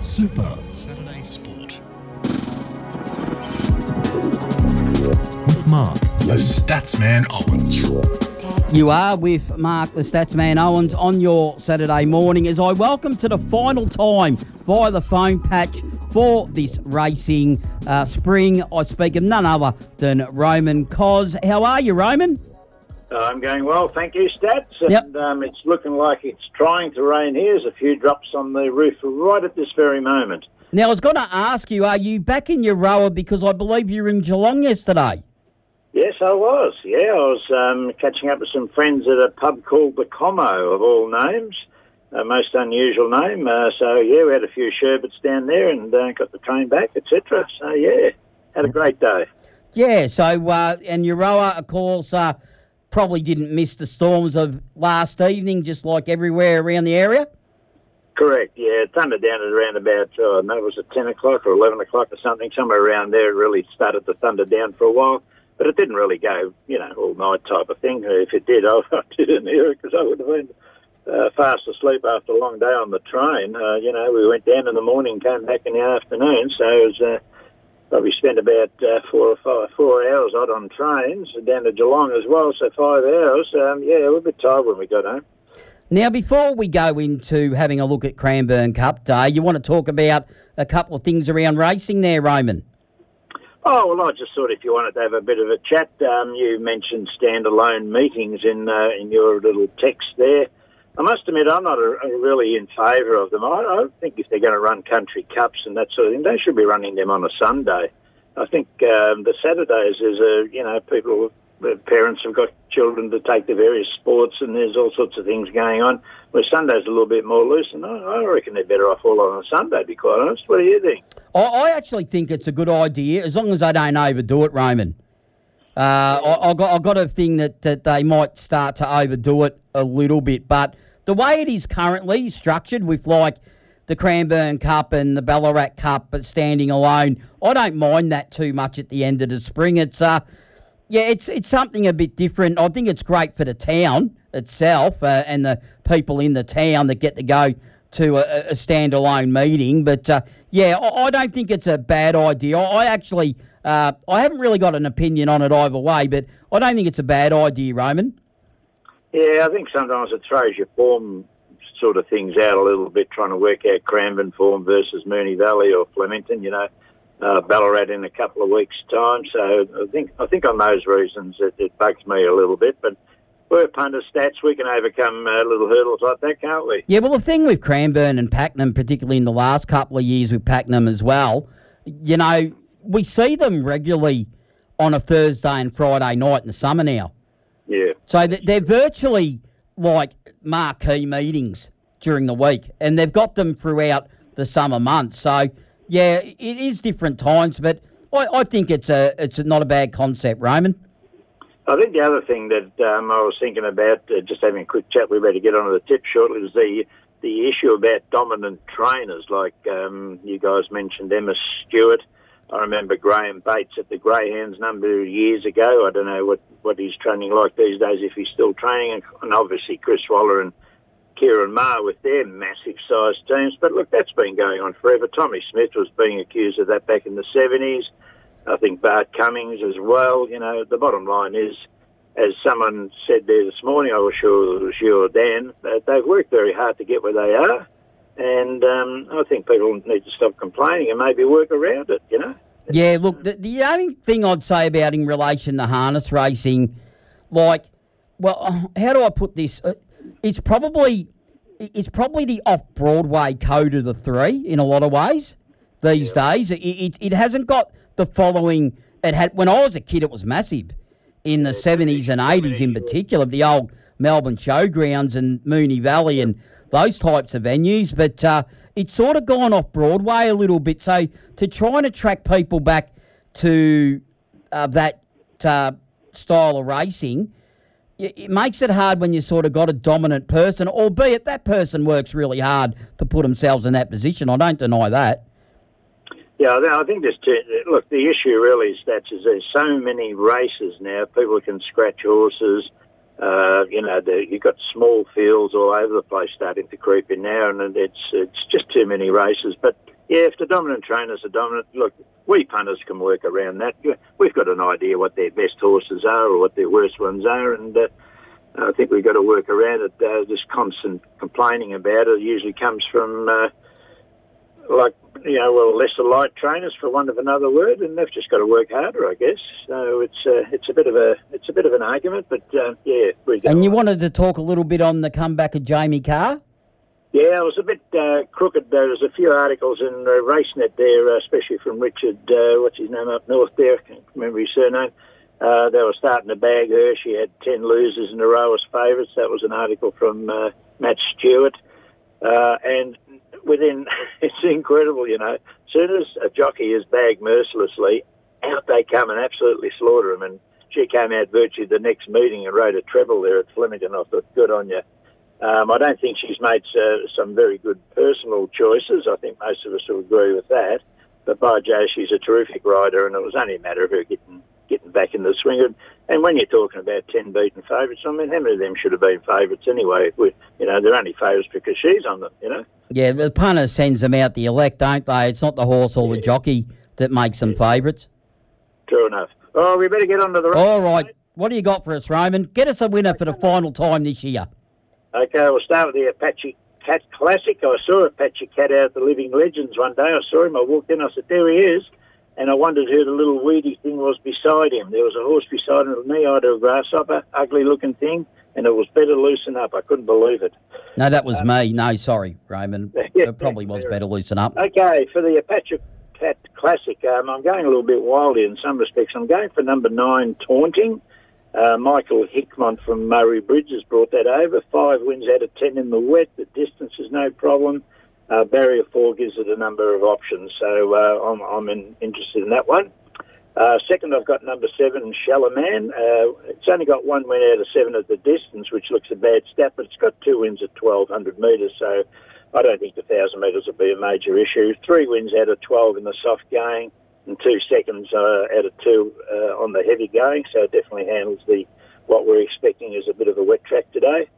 Super Saturday Sport. With Mark, the Statsman Owens. You are with Mark, the Statsman Owens, on your Saturday morning as I welcome to the final time via the phone patch for this racing uh, spring. I speak of none other than Roman Koz. How are you, Roman? Uh, I'm going well, thank you, Stats. And Yep. um, it's looking like it's trying to rain here. There's a few drops on the roof right at this very moment. Now, I was going to ask you, are you back in Euroa because I believe you were in Geelong yesterday? Yes, I was. Yeah, I was um, catching up with some friends at a pub called the Como, of all names. A most unusual name. Uh, so, yeah, we had a few sherbets down there and uh, got the train back, etc. So, yeah, had a great day. Yeah, so, uh, and Euroa, of course, uh, probably didn't miss the storms of last evening, just like everywhere around the area. Correct, yeah. It thundered down at around about, oh, no, was at 10 o'clock or 11 o'clock or something? Somewhere around there. It really started to thunder down for a while. But it didn't really go, you know, all night type of thing. If it did, I, I didn't hear it because I would have been uh, fast asleep after a long day on the train. Uh, you know, we went down in the morning, came back in the afternoon. So it was, uh, probably spent about uh, four or five, four hours odd on trains down to Geelong as well. So five hours. Um, yeah, we were a bit tired when we got home. Now, before we go into having a look at Cranbourne Cup Day, you want to talk about a couple of things around racing there, Roman? Oh, well, I just thought if you wanted to have a bit of a chat, um, you mentioned standalone meetings in uh, in your little text there. I must admit, I'm not a, a really in favour of them. I, I think if they're going to run country cups and that sort of thing, they should be running them on a Sunday. I think um, the Saturdays is a you know people uh, parents have got children to take to various sports and there's all sorts of things going on. Where Sunday's a little bit more loose, and I, I reckon they're better off all on a Sunday. To be quite honest, what do you think? I, I actually think it's a good idea as long as they don't overdo it, Roman. Uh, I, I got I got a thing that, that they might start to overdo it a little bit, but the way it is currently structured with like the Cranbourne Cup and the Ballarat Cup, but standing alone, I don't mind that too much at the end of the spring. It's uh, yeah, it's it's something a bit different. I think it's great for the town itself uh, and the people in the town that get to go to a, a standalone meeting. But uh, yeah, I, I don't think it's a bad idea. I, I actually, uh, I haven't really got an opinion on it either way, but I don't think it's a bad idea, Roman. Yeah, I think sometimes it throws your form sort of things out a little bit, trying to work out Cranbourne form versus Moonee Valley or Flemington. You know, uh, Ballarat in a couple of weeks' time. So I think I think on those reasons it, it bugs me a little bit, but. We're punter stats. We can overcome uh, little hurdles like that, can't we? Yeah, well, the thing with Cranbourne and Pakenham, particularly in the last couple of years with Pakenham as well, you know, we see them regularly on a Thursday and Friday night in the summer now. Yeah. So they're virtually like marquee meetings during the week, and they've got them throughout the summer months. So yeah, it is different times, but I, I think it's a it's not a bad concept, Roman. I think the other thing that um, I was thinking about, uh, just having a quick chat, we better get onto the tip shortly, was the the issue about dominant trainers, like um, you guys mentioned Emma Stewart. I remember Graham Bates at the Greyhounds a number of years ago. I don't know what, what he's training like these days, if he's still training, and, obviously Chris Waller and Ciaron Maher with their massive sized teams. But look, that's been going on forever. Tommy Smith was being accused of that back in the 70s. I think Bart Cummings as well. You know, the bottom line is, as someone said there this morning, I was sure it was you or Dan, that they've worked very hard to get where they are. And um, I think people need to stop complaining and maybe work around it, you know? Yeah, look, the, the only thing I'd say about in relation to harness racing, like, well, how do I put this? Uh, It's probably it's probably the off Broadway code of the three in a lot of ways these days. It, it it hasn't got the following it had when I was a kid. It was massive in the seventies and eighties, in particular, the old Melbourne Showgrounds and Moonee Valley and those types of venues. But uh, it's sort of gone off Broadway a little bit. So to try and attract people back to uh, that uh, style of racing, it makes it hard when you sort of got a dominant person, albeit that person works really hard to put themselves in that position. I don't deny that. Yeah, I think- this. Look, the issue really is that there's so many races now. People can scratch horses. Uh, you know, you've got small fields all over the place starting to creep in now, and it's it's just too many races. But yeah, if the dominant trainers are dominant, look, we punters can work around that. We've got an idea what their best horses are or what their worst ones are, and uh, I think we've got to work around it. Uh, this constant complaining about it usually comes from. Like you know, well, lesser light trainers, for want of another word, and they've just got to work harder, I guess. So it's uh, it's a bit of a it's a bit of an argument, but uh, yeah. We. And you wanted to talk a little bit on the comeback of Jamie Kah. Yeah, it was a bit uh, crooked. There was a few articles in uh, RaceNet there, uh, especially from Richard, uh, what's his name up north there, I can't remember his surname. Uh, they were starting to bag her. She had 10 losers in a row as favourites. That was an article from uh, Matt Stewart. Uh, and within, it's incredible, you know. As soon as a jockey is bagged mercilessly, out they come and absolutely slaughter him. And she came out virtually the next meeting and rode a treble there at Flemington. I thought, good on you. Um, I don't think she's made uh, some very good personal choices. I think most of us will agree with that. But by Joe, she's a terrific rider, and it was only a matter of her getting getting back in the swing. And when you're talking about ten beaten favourites, I mean, how many of them should have been favourites anyway? We, you know, they're only favourites because she's on them. You know. Yeah, the punter sends them out the elect, don't they? It's not the horse or the jockey that makes them favourites. True enough. Oh, we better get on to the. race. All right. What do you got for us, Roman? Get us a winner for the final time this year. Okay, we'll start with the Apache Cat Classic. I saw Apache Cat out at the Living Legends one day. I saw him. I walked in. I said, "There he is." And I wondered who the little weedy thing was beside him. There was a horse beside him with me. I had a grasshopper, ugly looking thing, and it was better loosen up. I couldn't believe it. No, that was um, me. No, sorry, Raymond. Yeah, it probably was better loosen up. Okay, for the Apache Cat Classic, um, I'm going a little bit wildy in some respects. I'm going for number nine, Taunting. Uh, Michael Hickmott from Murray Bridge has brought that over. Five wins out of ten in the wet. The distance is no problem. Uh, barrier four gives it a number of options, so uh, I'm, I'm in, interested in that one. Uh, second, I've got number seven, Shalaman. Uh, it's only got one win out of seven at the distance, which looks a bad stat, but it's got two wins at 1,200 metres, so I don't think the 1,000 metres will be a major issue. Three wins out of 12 in the soft going and two seconds uh, out of two uh, on the heavy going, so it definitely handles the what we're expecting is a bit of a wet track today.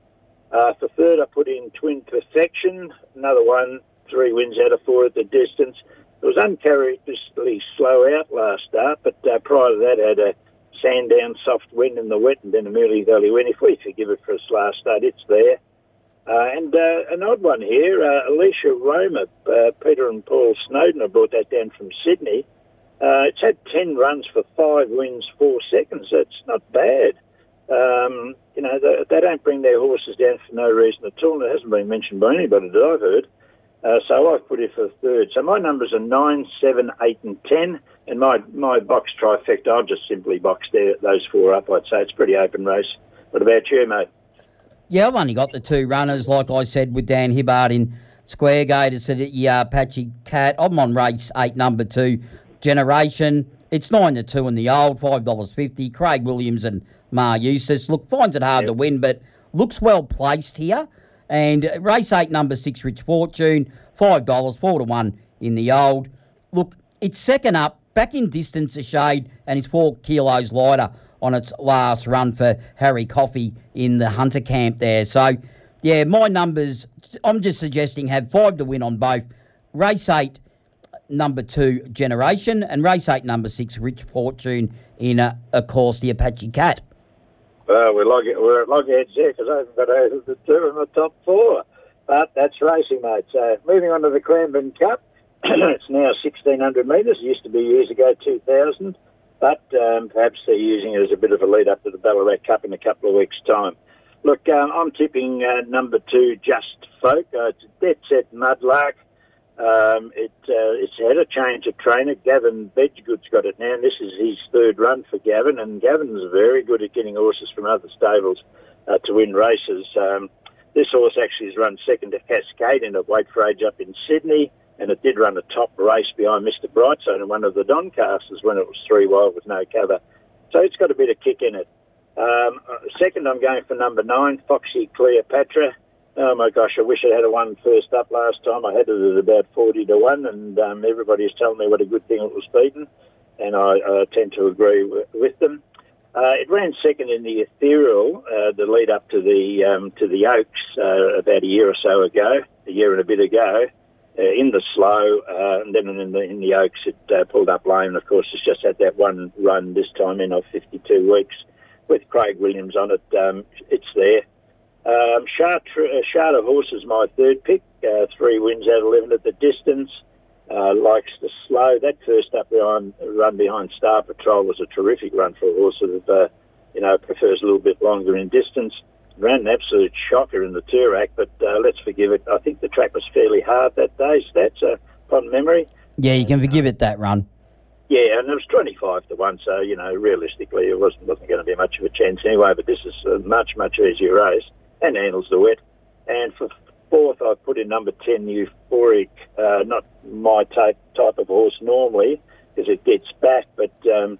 Uh, for third, I put in Twin Perfection, another one, three wins out of four at the distance. It was uncharacteristically slow out last start, but uh, prior to that, had a Sandown soft wind in the wet and then a Mealy Valley wind. If we forgive it for its last start, it's there. Uh, and uh, an odd one here, uh, Alicia Roma, uh, Peter and Paul Snowden, I brought that down from Sydney. Uh, it's had 10 runs for five wins, four seconds. That's not bad. Um, you know, they, they, don't bring their horses down for no reason at all. and It hasn't been mentioned by anybody that I've heard. Uh, so I've put it for third. So my numbers are 9, 7, 8 and 10. And my, my box trifecta, I've just simply boxed there, those four up. I'd say it's pretty open race. What about you, mate? Yeah, I've only got the two runners, like I said, with Dan Hibbard in Square Gate. It's the uh, Apache Cat. I'm on race eight, number two generation. It's nine to two in the old, five dollars fifty. Craig Williams and Maher Eustace. Look, finds it hard yep. to win, but looks well placed here. And race eight, number six, Rich Fortune, five dollars, four to one in the old. Look, it's second up, back in distance a shade, and it's four kilos lighter on its last run for Harry Coffey in the Hunter camp there. So, yeah, my numbers, I'm just suggesting have five to win on both. Race eight, number two generation, and race eight, number six, Rich Fortune in, uh, of course, the Apache Cat. Well, we're, log- we're at loggerheads here because I haven't got over the two in the top four. But that's racing, mate. So moving on to the Cranbourne Cup. it's now 1,600 metres. It used to be years ago 2,000. But um, perhaps they're using it as a bit of a lead up to the Ballarat Cup in a couple of weeks' time. Look, um, I'm tipping uh, number two, Just Folk. Uh, it's a dead set mudlark. Um, it, uh, it's had a change of trainer. Gavin Bedgood's got it now. And this is his third run for Gavin, and Gavin's very good at getting horses from other stables uh, to win races. Um, this horse actually has run second to Cascade in a weight for age up in Sydney, and it did run a top race behind Mr. Brightside in one of the Doncasters when it was three wide with no cover. So it's got a bit of kick in it. Um, uh, second, I'm going for number nine, Foxy Cleopatra. Oh my gosh, I wish I had a one first up last time. I had it at about 40 to 1, and um, everybody's telling me what a good thing it was beaten, and I, I tend to agree with, with them. Uh, it ran second in the Ethereal, uh, the lead up to the um, to the Oaks uh, about a year or so ago, a year and a bit ago, uh, in the slow, uh, and then in the in the Oaks it uh, pulled up lame. Of course, it's just had that one run this time in of 52 weeks with Craig Williams on it. Um, it's there. Um, Charter, Charter Horse is my third pick. three wins out of 11 at the distance uh, likes the slow. That first up behind run behind Star Patrol was a terrific run for a horse that uh, you know prefers a little bit longer in distance. Ran an absolute shocker in the Toorak, but uh, let's forgive it. I think the track was fairly hard that day. Stats uh, upon memory. Yeah, you can forgive it that run. Yeah, and it was twenty-five to one, so you know realistically it wasn't wasn't going to be much of a chance anyway. But this is a much much easier race and handles the wet. And for fourth, I put in number 10, Euphoric. Uh, not my type, type of horse normally, because it gets back, but um,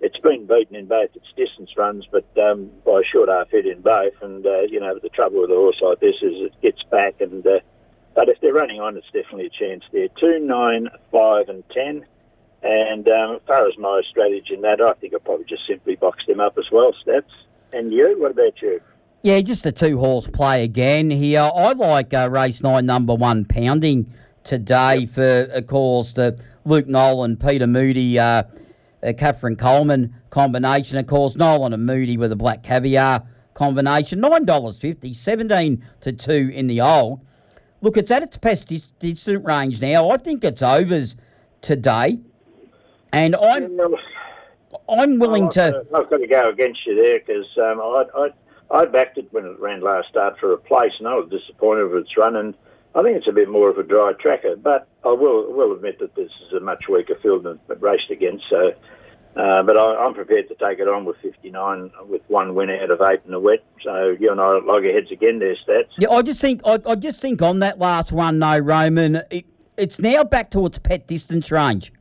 it's been beaten in both its distance runs, but um, by a short half hit in both. And, uh, you know, the trouble with a horse like this is it gets back. and uh, But if they're running on, it's definitely a chance there. 2, 9, 5 and 10. And um, as far as my strategy in that, I think I probably just simply box them up as well, Stats. And you, what about you? Yeah, just a two horse play again here. I like uh, race nine, number one, pounding today yep. for, of course, the Luke Nolan, Peter Moody, uh, uh, Catherine Coleman combination. Of course, Nolan and Moody with a black caviar combination. $9.50, 17 to 2 in the old. Look, it's at its best distance range now. I think it's overs today. And I'm I'm willing to. I've got to go against you there because um, I, I I backed it when it ran last start for a place, and I was disappointed with its run. And I think it's a bit more of a dry tracker, but I will will admit that this is a much weaker field than it raced against. So, uh, but I, am prepared to take it on with 59 with one win out of eight in the wet. So you and I log heads again there, stats. Yeah, I just think I, I just think on that last one, no, Roman, it, it's now back to its pet distance range.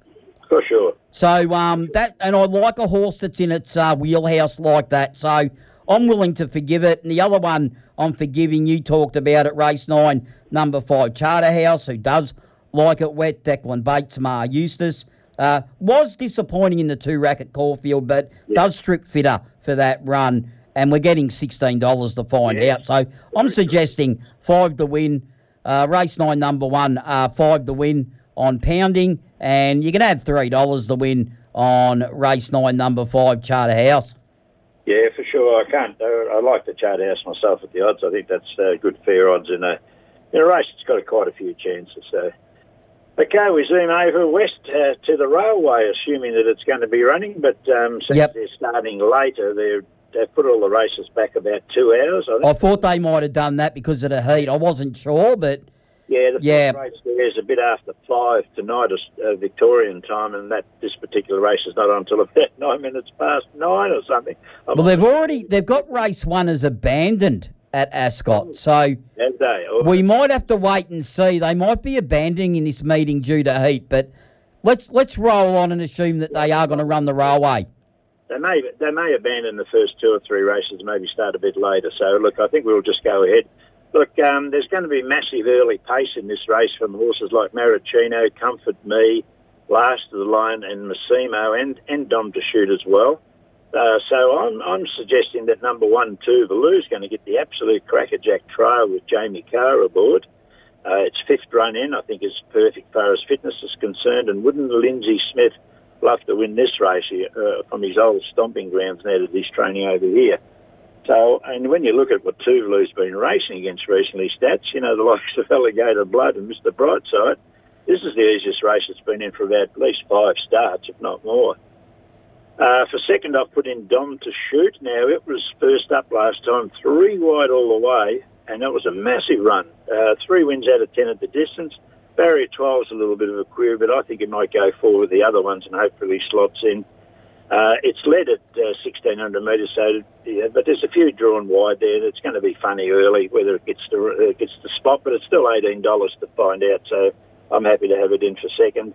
For sure. So um, that and I like a horse that's in its uh, wheelhouse like that. So I'm willing to forgive it. And the other one I'm forgiving, you talked about at race nine, number five, Charterhouse, who does like it wet. Declan Bates, Maher Eustace. Uh, was disappointing in the Toorak at Caulfield, but does strip fitter for that run. And we're getting $16 to find out. So I'm suggesting five to win. Uh, race nine, number one, uh, five to win on pounding. And you can have $3 to win on race nine, number five, Charterhouse. Yeah, for sure. I can't. Uh, I like the Charterhouse myself at the odds. I think that's uh, good fair odds in a in a race. It's got a, quite a few chances. So, okay, we zoom over west uh, to the railway, assuming that it's going to be running. But um, since yep. they're starting later, they're they've put all the races back about two hours. I, I thought they might have done that because of the heat. I wasn't sure, but yeah, the yeah. race there is a bit after five tonight, uh, Victorian time, and that this particular race is not on until about nine minutes past nine or something. I'm well, they've already they've got race one as abandoned at Ascot, so we might have to wait and see. They might be abandoning in this meeting due to heat, but let's let's roll on and assume that they are going to run the railway. They may they may abandon the first two or three races, maybe start a bit later. So look, I think we'll just go ahead. Look, um, there's going to be massive early pace in this race from horses like Maricino, Comfort Me, Last of the Line, and Massimo, and, and Dom to Shoot as well. Uh, so I'm, I'm suggesting that number one, two, is going to get the absolute crackerjack trial with Jamie Kah aboard. Uh, its fifth run in, I think, is perfect far as fitness is concerned. And wouldn't Lindsay Smith love to win this race uh, from his old stomping grounds now that he's training over here? So, and when you look at what Tuvalu's been racing against recently, stats, you know, the likes of Alligator Blood and Mr. Brightside, this is the easiest race it's been in for about at least five starts, if not more. Uh, for second, I've put in Dom to shoot. Now, it was first up last time, three wide all the way, and that was a massive run. Uh, three wins out of ten at the distance. Barrier 12 is a little bit of a query, but I think it might go forward the other ones and hopefully slots in. Uh, it's led at uh, 1600 metres, so yeah, but there's a few drawn wide there. It's going to be funny early whether it gets to uh, gets to spot, but it's still eighteen dollars to find out. So I'm happy to have it in for second.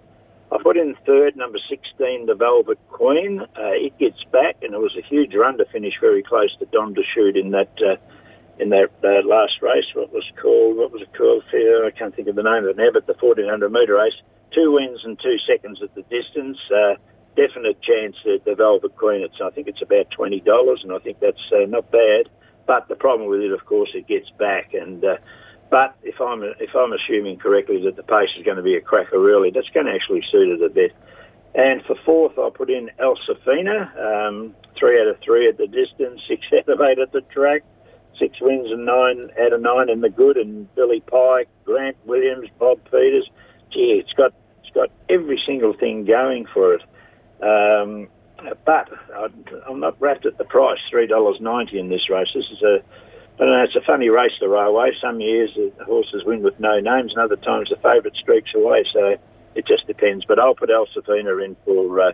I put in third, number 16, the Velvet Queen. Uh, it gets back, and it was a huge run to finish very close to Dom to shoot in that uh, in that uh, last race. What was called? What was it called? I can't think of the name of it now. But the 1400 metre race, two wins and two seconds at the distance. Definite chance that the Velvet Queen. It's I think it's about twenty dollars, and I think that's uh, not bad. But the problem with it, of course, it gets back. And uh, but if I'm if I'm assuming correctly that the pace is going to be a cracker, really, that's going to actually suit it a bit. And for fourth, I'll put in El Safina, um, three out of three at the distance, six out of eight at the track, six wins and nine out of nine in the good, and Billy Pike, Grant Williams, Bob Peters. Gee, it's got it's got every single thing going for it. Um, but I'm not rapt at the price, three dollars ninety in this race. This is a I don't know, it's a funny race, the railway. Some years the horses win with no names, and other times the favourite streaks away. So it just depends. But I'll put El in for uh,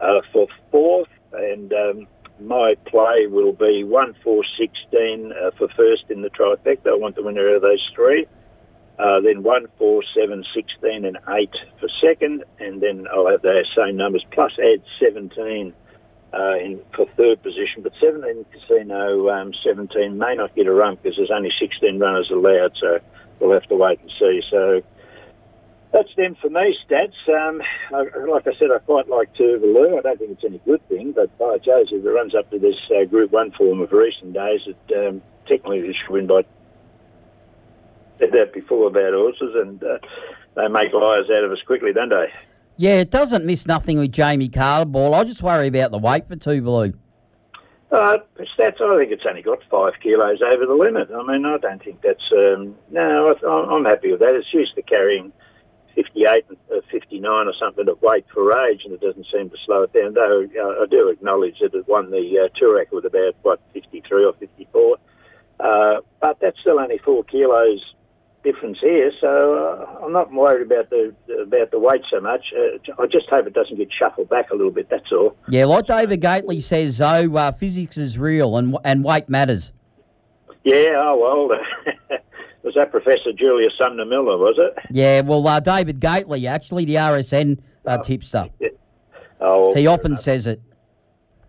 uh, for fourth, and um, my play will be one four sixteen uh, for first in the trifecta. I want the winner of those three. Uh, then one, four, seven, 16 and 8 for second, and then I'll have those same numbers, plus add 17 uh, in, for third position. But 17 Casino um, 17 may not get a run because there's only 16 runners allowed, so we'll have to wait and see. So that's them for me, stats. Um, I, like I said, I quite like Tuvalu. I don't think it's any good thing, but by Joseph, it runs up to this uh, Group 1 form of recent days, it um, technically should win by said that before about horses, and uh, they make liars out of us quickly, don't they? Yeah, it doesn't miss nothing with Jamie Kah aboard. I just worry about the weight for Tuvalu. Uh, stats, I think it's only got five kilos over the limit. I mean, I don't think that's. Um, no, I, I'm happy with that. It's used to carrying 58 and uh, 59 or something of weight for age, and it doesn't seem to slow it down. Though uh, I do acknowledge that it won the uh, Toorak with about, what, 53 or 54. Uh, but that's still only four kilos difference here, so uh, I'm not worried about the about the weight so much. Uh, I just hope it doesn't get shuffled back a little bit. That's all. Yeah, like David Gately says, though, uh, physics is real and and weight matters. Yeah, oh well. was that Professor Julius Sumner Miller? Was it? Yeah, well, uh, David Gately, actually, the RSN uh, oh, tipster. Yeah. Oh, well, he often enough. says it.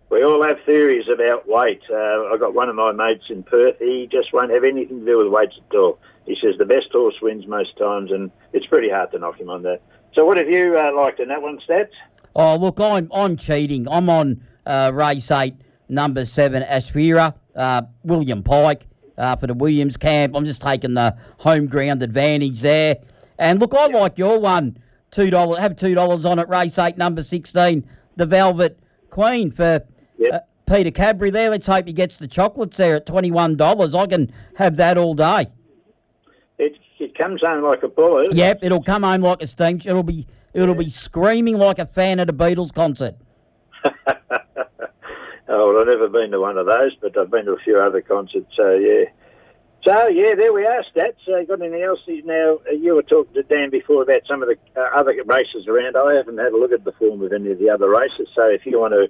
We all have theories about weight. Uh, I got one of my mates in Perth. He just won't have anything to do with weights at all he says the best horse wins most times, and it's pretty hard to knock him on that. So, what have you uh, liked in that one, Stats? Oh, look, I'm I'm cheating. I'm on uh, race eight, number seven, Aspira, uh, William Pike uh, for the Williams camp. I'm just taking the home ground advantage there. And look, I like your one. Two dollars. Have two dollars on it. Race eight, number sixteen, the Velvet Queen for. Yep. Uh, Peter Cadbury there. Let's hope he gets the chocolates there at $21. I can have that all day. It comes home like a bullet. Yep, it'll come home like a steam. It'll be it'll yeah. be screaming like a fan at a Beatles concert. oh, well, I've never been to one of those, but I've been to a few other concerts. So yeah. So yeah, there we are, stats. Uh, got anything else? Now uh, you were talking to Dan before about some of the uh, other races around. I haven't had a look at the form of any of the other races. So if you want to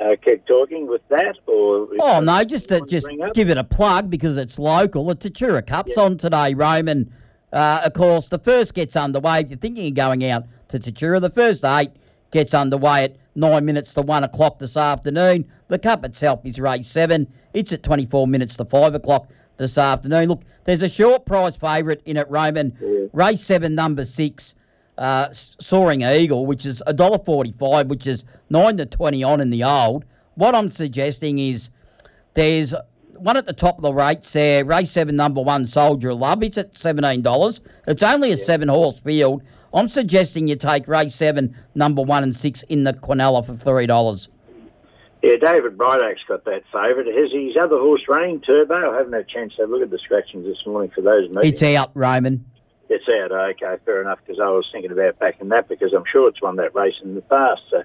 uh, keep talking with that, or oh no, just to, just give it a plug because it's local. The Tatura Cup's on today, Roman. Uh, of course, the first gets underway. If you're thinking of going out to Tatura, the first eight gets underway at nine minutes to one o'clock this afternoon. The Cup itself is race seven. It's at 24 minutes to five o'clock this afternoon. Look, there's a short price favourite in it, Roman. Yeah. Race seven, number six uh, Soaring Eagle, which is $1.45, which is 9 to 20 on in the old. What I'm suggesting is there's one at the top of the rates there, race 7, number 1, Soldier Love. It's at $17. It's only a. 7 horse field. I'm suggesting you take race 7, number 1 and 6 in the Quinella for $3. Yeah, David Brideoake's got that favourite. Has his other horse running, Turbo? I haven't had a chance to look at the scratchings this morning for those meetings. It's out, Roman. It's out. Okay, fair enough. Because I was thinking about backing that because I'm sure it's won that race in the past. So,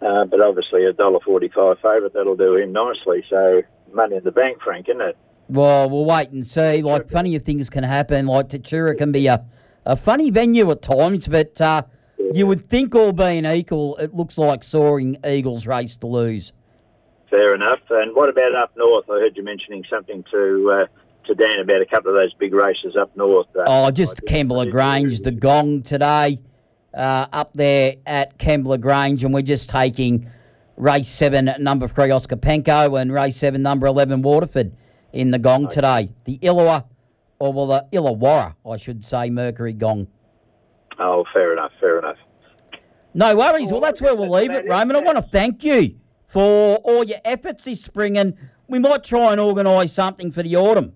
uh, but obviously a dollar forty-five favourite that'll do him nicely. So money in the bank, Frank, isn't it? Well, we'll wait and see. Like funnier things can happen. Like Tatura can be a, a funny venue at times, but uh, yeah. you would think all being equal, it looks like Soaring Eagles race to lose. Fair enough. And what about up north? I heard you mentioning something to. Uh, to Dan about a couple of those big races up north. Uh, oh, just Kembla Grange, the gong today, uh, up there at Kembla Grange, and we're just taking race seven, number three, Oscar Penko, and race seven, number 11, Waterford, in the gong okay. today. The Illawa, or well, the Illawarra, I should say, Mercury gong. Oh, fair enough, fair enough. No worries. Well, that's where we'll leave it, Roman. I want to thank you for all your efforts this spring, and we might try and organise something for the autumn.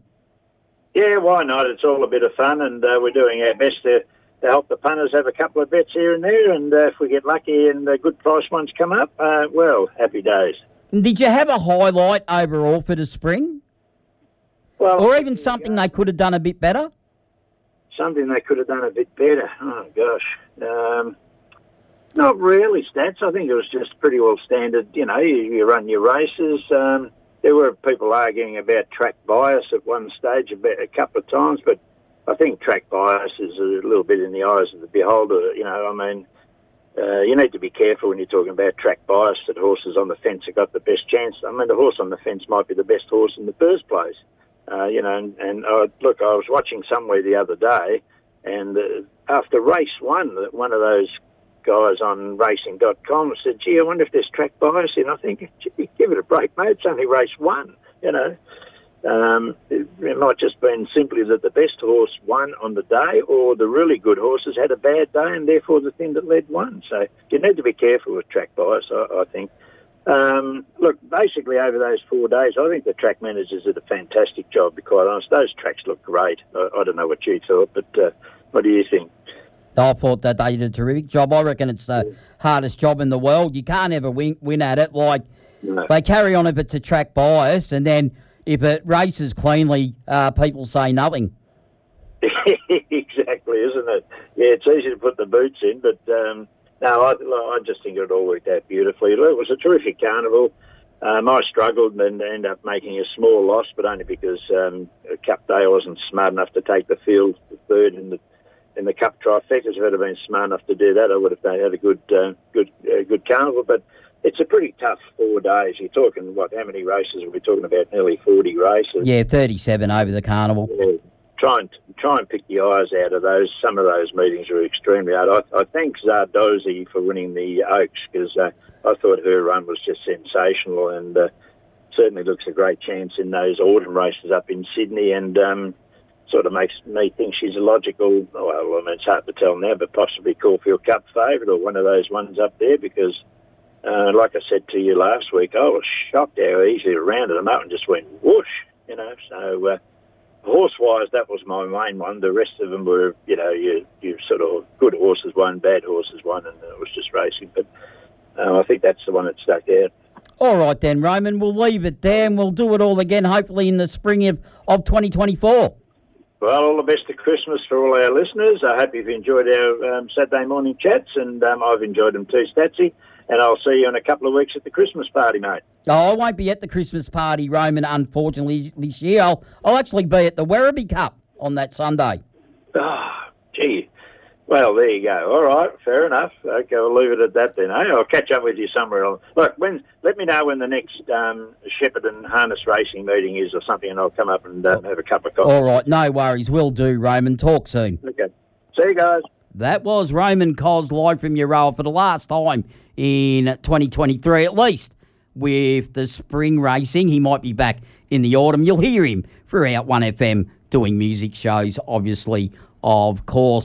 Yeah, why not? It's all a bit of fun, and uh, we're doing our best to, to help the punters have a couple of bets here and there. And uh, if we get lucky and the good price ones come up, uh, well, happy days. And did you have a highlight overall for the spring, Well, or even something they could have done a bit better? something they could have done a bit better. Oh gosh, um, not really stats. I think it was just pretty well standard. You know, you, you run your races. Um, there were people arguing about track bias at one stage about a couple of times, but I think track bias is a little bit in the eyes of the beholder. You know, I mean. Uh, you need to be careful when you're talking about track bias that horses on the fence have got the best chance. I mean, the horse on the fence might be the best horse in the first place. Uh, you know, and, and look, I was watching somewhere the other day, and uh, after race one, one of those guys on racing.com said, gee, I wonder if there's track bias in. I think, gee, give it a break, mate. It's only race one, you know. Um, it, it might just been simply that the best horse won on the day, or the really good horses had a bad day, and therefore the thing that led won. So you need to be careful with track bias, I, I think. Um, look, basically over those four days, I think the track managers did a fantastic job. To be quite honest, those tracks look great. I, I don't know what you thought, but uh, what do you think? I thought that they did a terrific job. I reckon it's the hardest job in the world. You can't ever win, win at it. Like No. they carry on if it's a track bias, and then if it races cleanly, uh, people say nothing. exactly, isn't it? Yeah, it's easy to put the boots in, but um, no, I, I just think it all worked out beautifully. It was a terrific carnival. Um, I struggled and ended up making a small loss, but only because um, Cup Day I wasn't smart enough to take the field third in the in the Cup trifectas. If I'd have been smart enough to do that, I would have had a good uh, good uh, good carnival. But it's a pretty tough four days. You're talking what? How many races We're we talking about? Nearly forty races. Yeah, 37 over the carnival. Yeah, try and try and pick the eyes out of those. Some of those meetings were extremely hard. I, I thank Zardozi for winning the Oaks because uh, I thought her run was just sensational and uh, certainly looks a great chance in those autumn races up in Sydney and. Um, Sort of makes me think she's a logical. Well, I mean, it's hard to tell now, but possibly Caulfield Cup favourite or one of those ones up there because uh, like I said to you last week, I was shocked how easily rounded them up and just went whoosh, you know. So uh, horse-wise, that was my main one. The rest of them were, you know, you, you sort of good horses won, bad horses won, and it was just racing. But uh, I think that's the one that stuck out. All right then, Roman, we'll leave it there and we'll do it all again, hopefully in the spring of, of 2024. Well, all the best to Christmas for all our listeners. I hope you've enjoyed our um, Saturday morning chats, and um, I've enjoyed them too, Statsy. And I'll see you in a couple of weeks at the Christmas party, mate. Oh, I won't be at the Christmas party, Roman, unfortunately, this year. I'll, I'll actually be at the Werribee Cup on that Sunday. Ah, gee. Well, there you go. All right, fair enough. Okay, we'll leave it at that then. Eh? I'll catch up with you somewhere else. Look, when let me know when the next um, and Harness Racing meeting is or something, and I'll come up and um, have a cup of coffee. All right, no worries. We'll do, Raymond. Talk soon. Okay. See you guys. That was Raymond Koz live from Euroa for the last time in 2023, at least with the spring racing. He might be back in the autumn. You'll hear him throughout 1FM doing music shows, obviously, of course.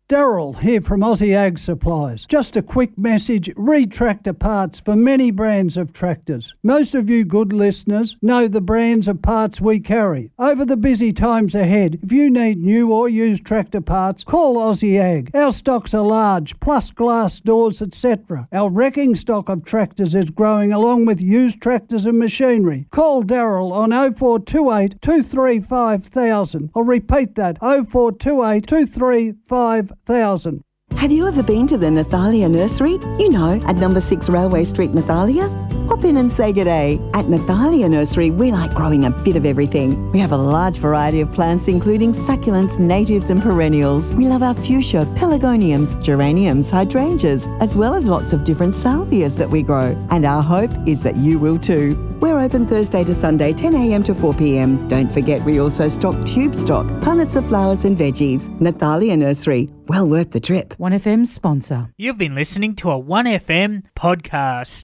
Daryl here from Aussie Ag Supplies. Just a quick message read tractor parts for many brands of tractors. Most of you good listeners know the brands of parts we carry. Over the busy times ahead, if you need new or used tractor parts, call Aussie Ag. Our stocks are large, plus glass doors, etc. Our wrecking stock of tractors is growing along with used tractors and machinery. Call Daryl on 0428 235 1000. I'll repeat that 0428 235 1000. Have you ever been to the Nathalia Nursery? You know, at number 6 Railway Street, Nathalia? Pop in and say good day. At Nathalia Nursery, we like growing a bit of everything. We have a large variety of plants, including succulents, natives, and perennials. We love our fuchsia, pelargoniums, geraniums, hydrangeas, as well as lots of different salvias that we grow. And our hope is that you will too. We're open Thursday to Sunday, 10am to 4pm. Don't forget, we also stock tube stock, punnets of flowers and veggies. Nathalia Nursery, well worth the trip. 1FM sponsor. You've been listening to a 1FM podcast.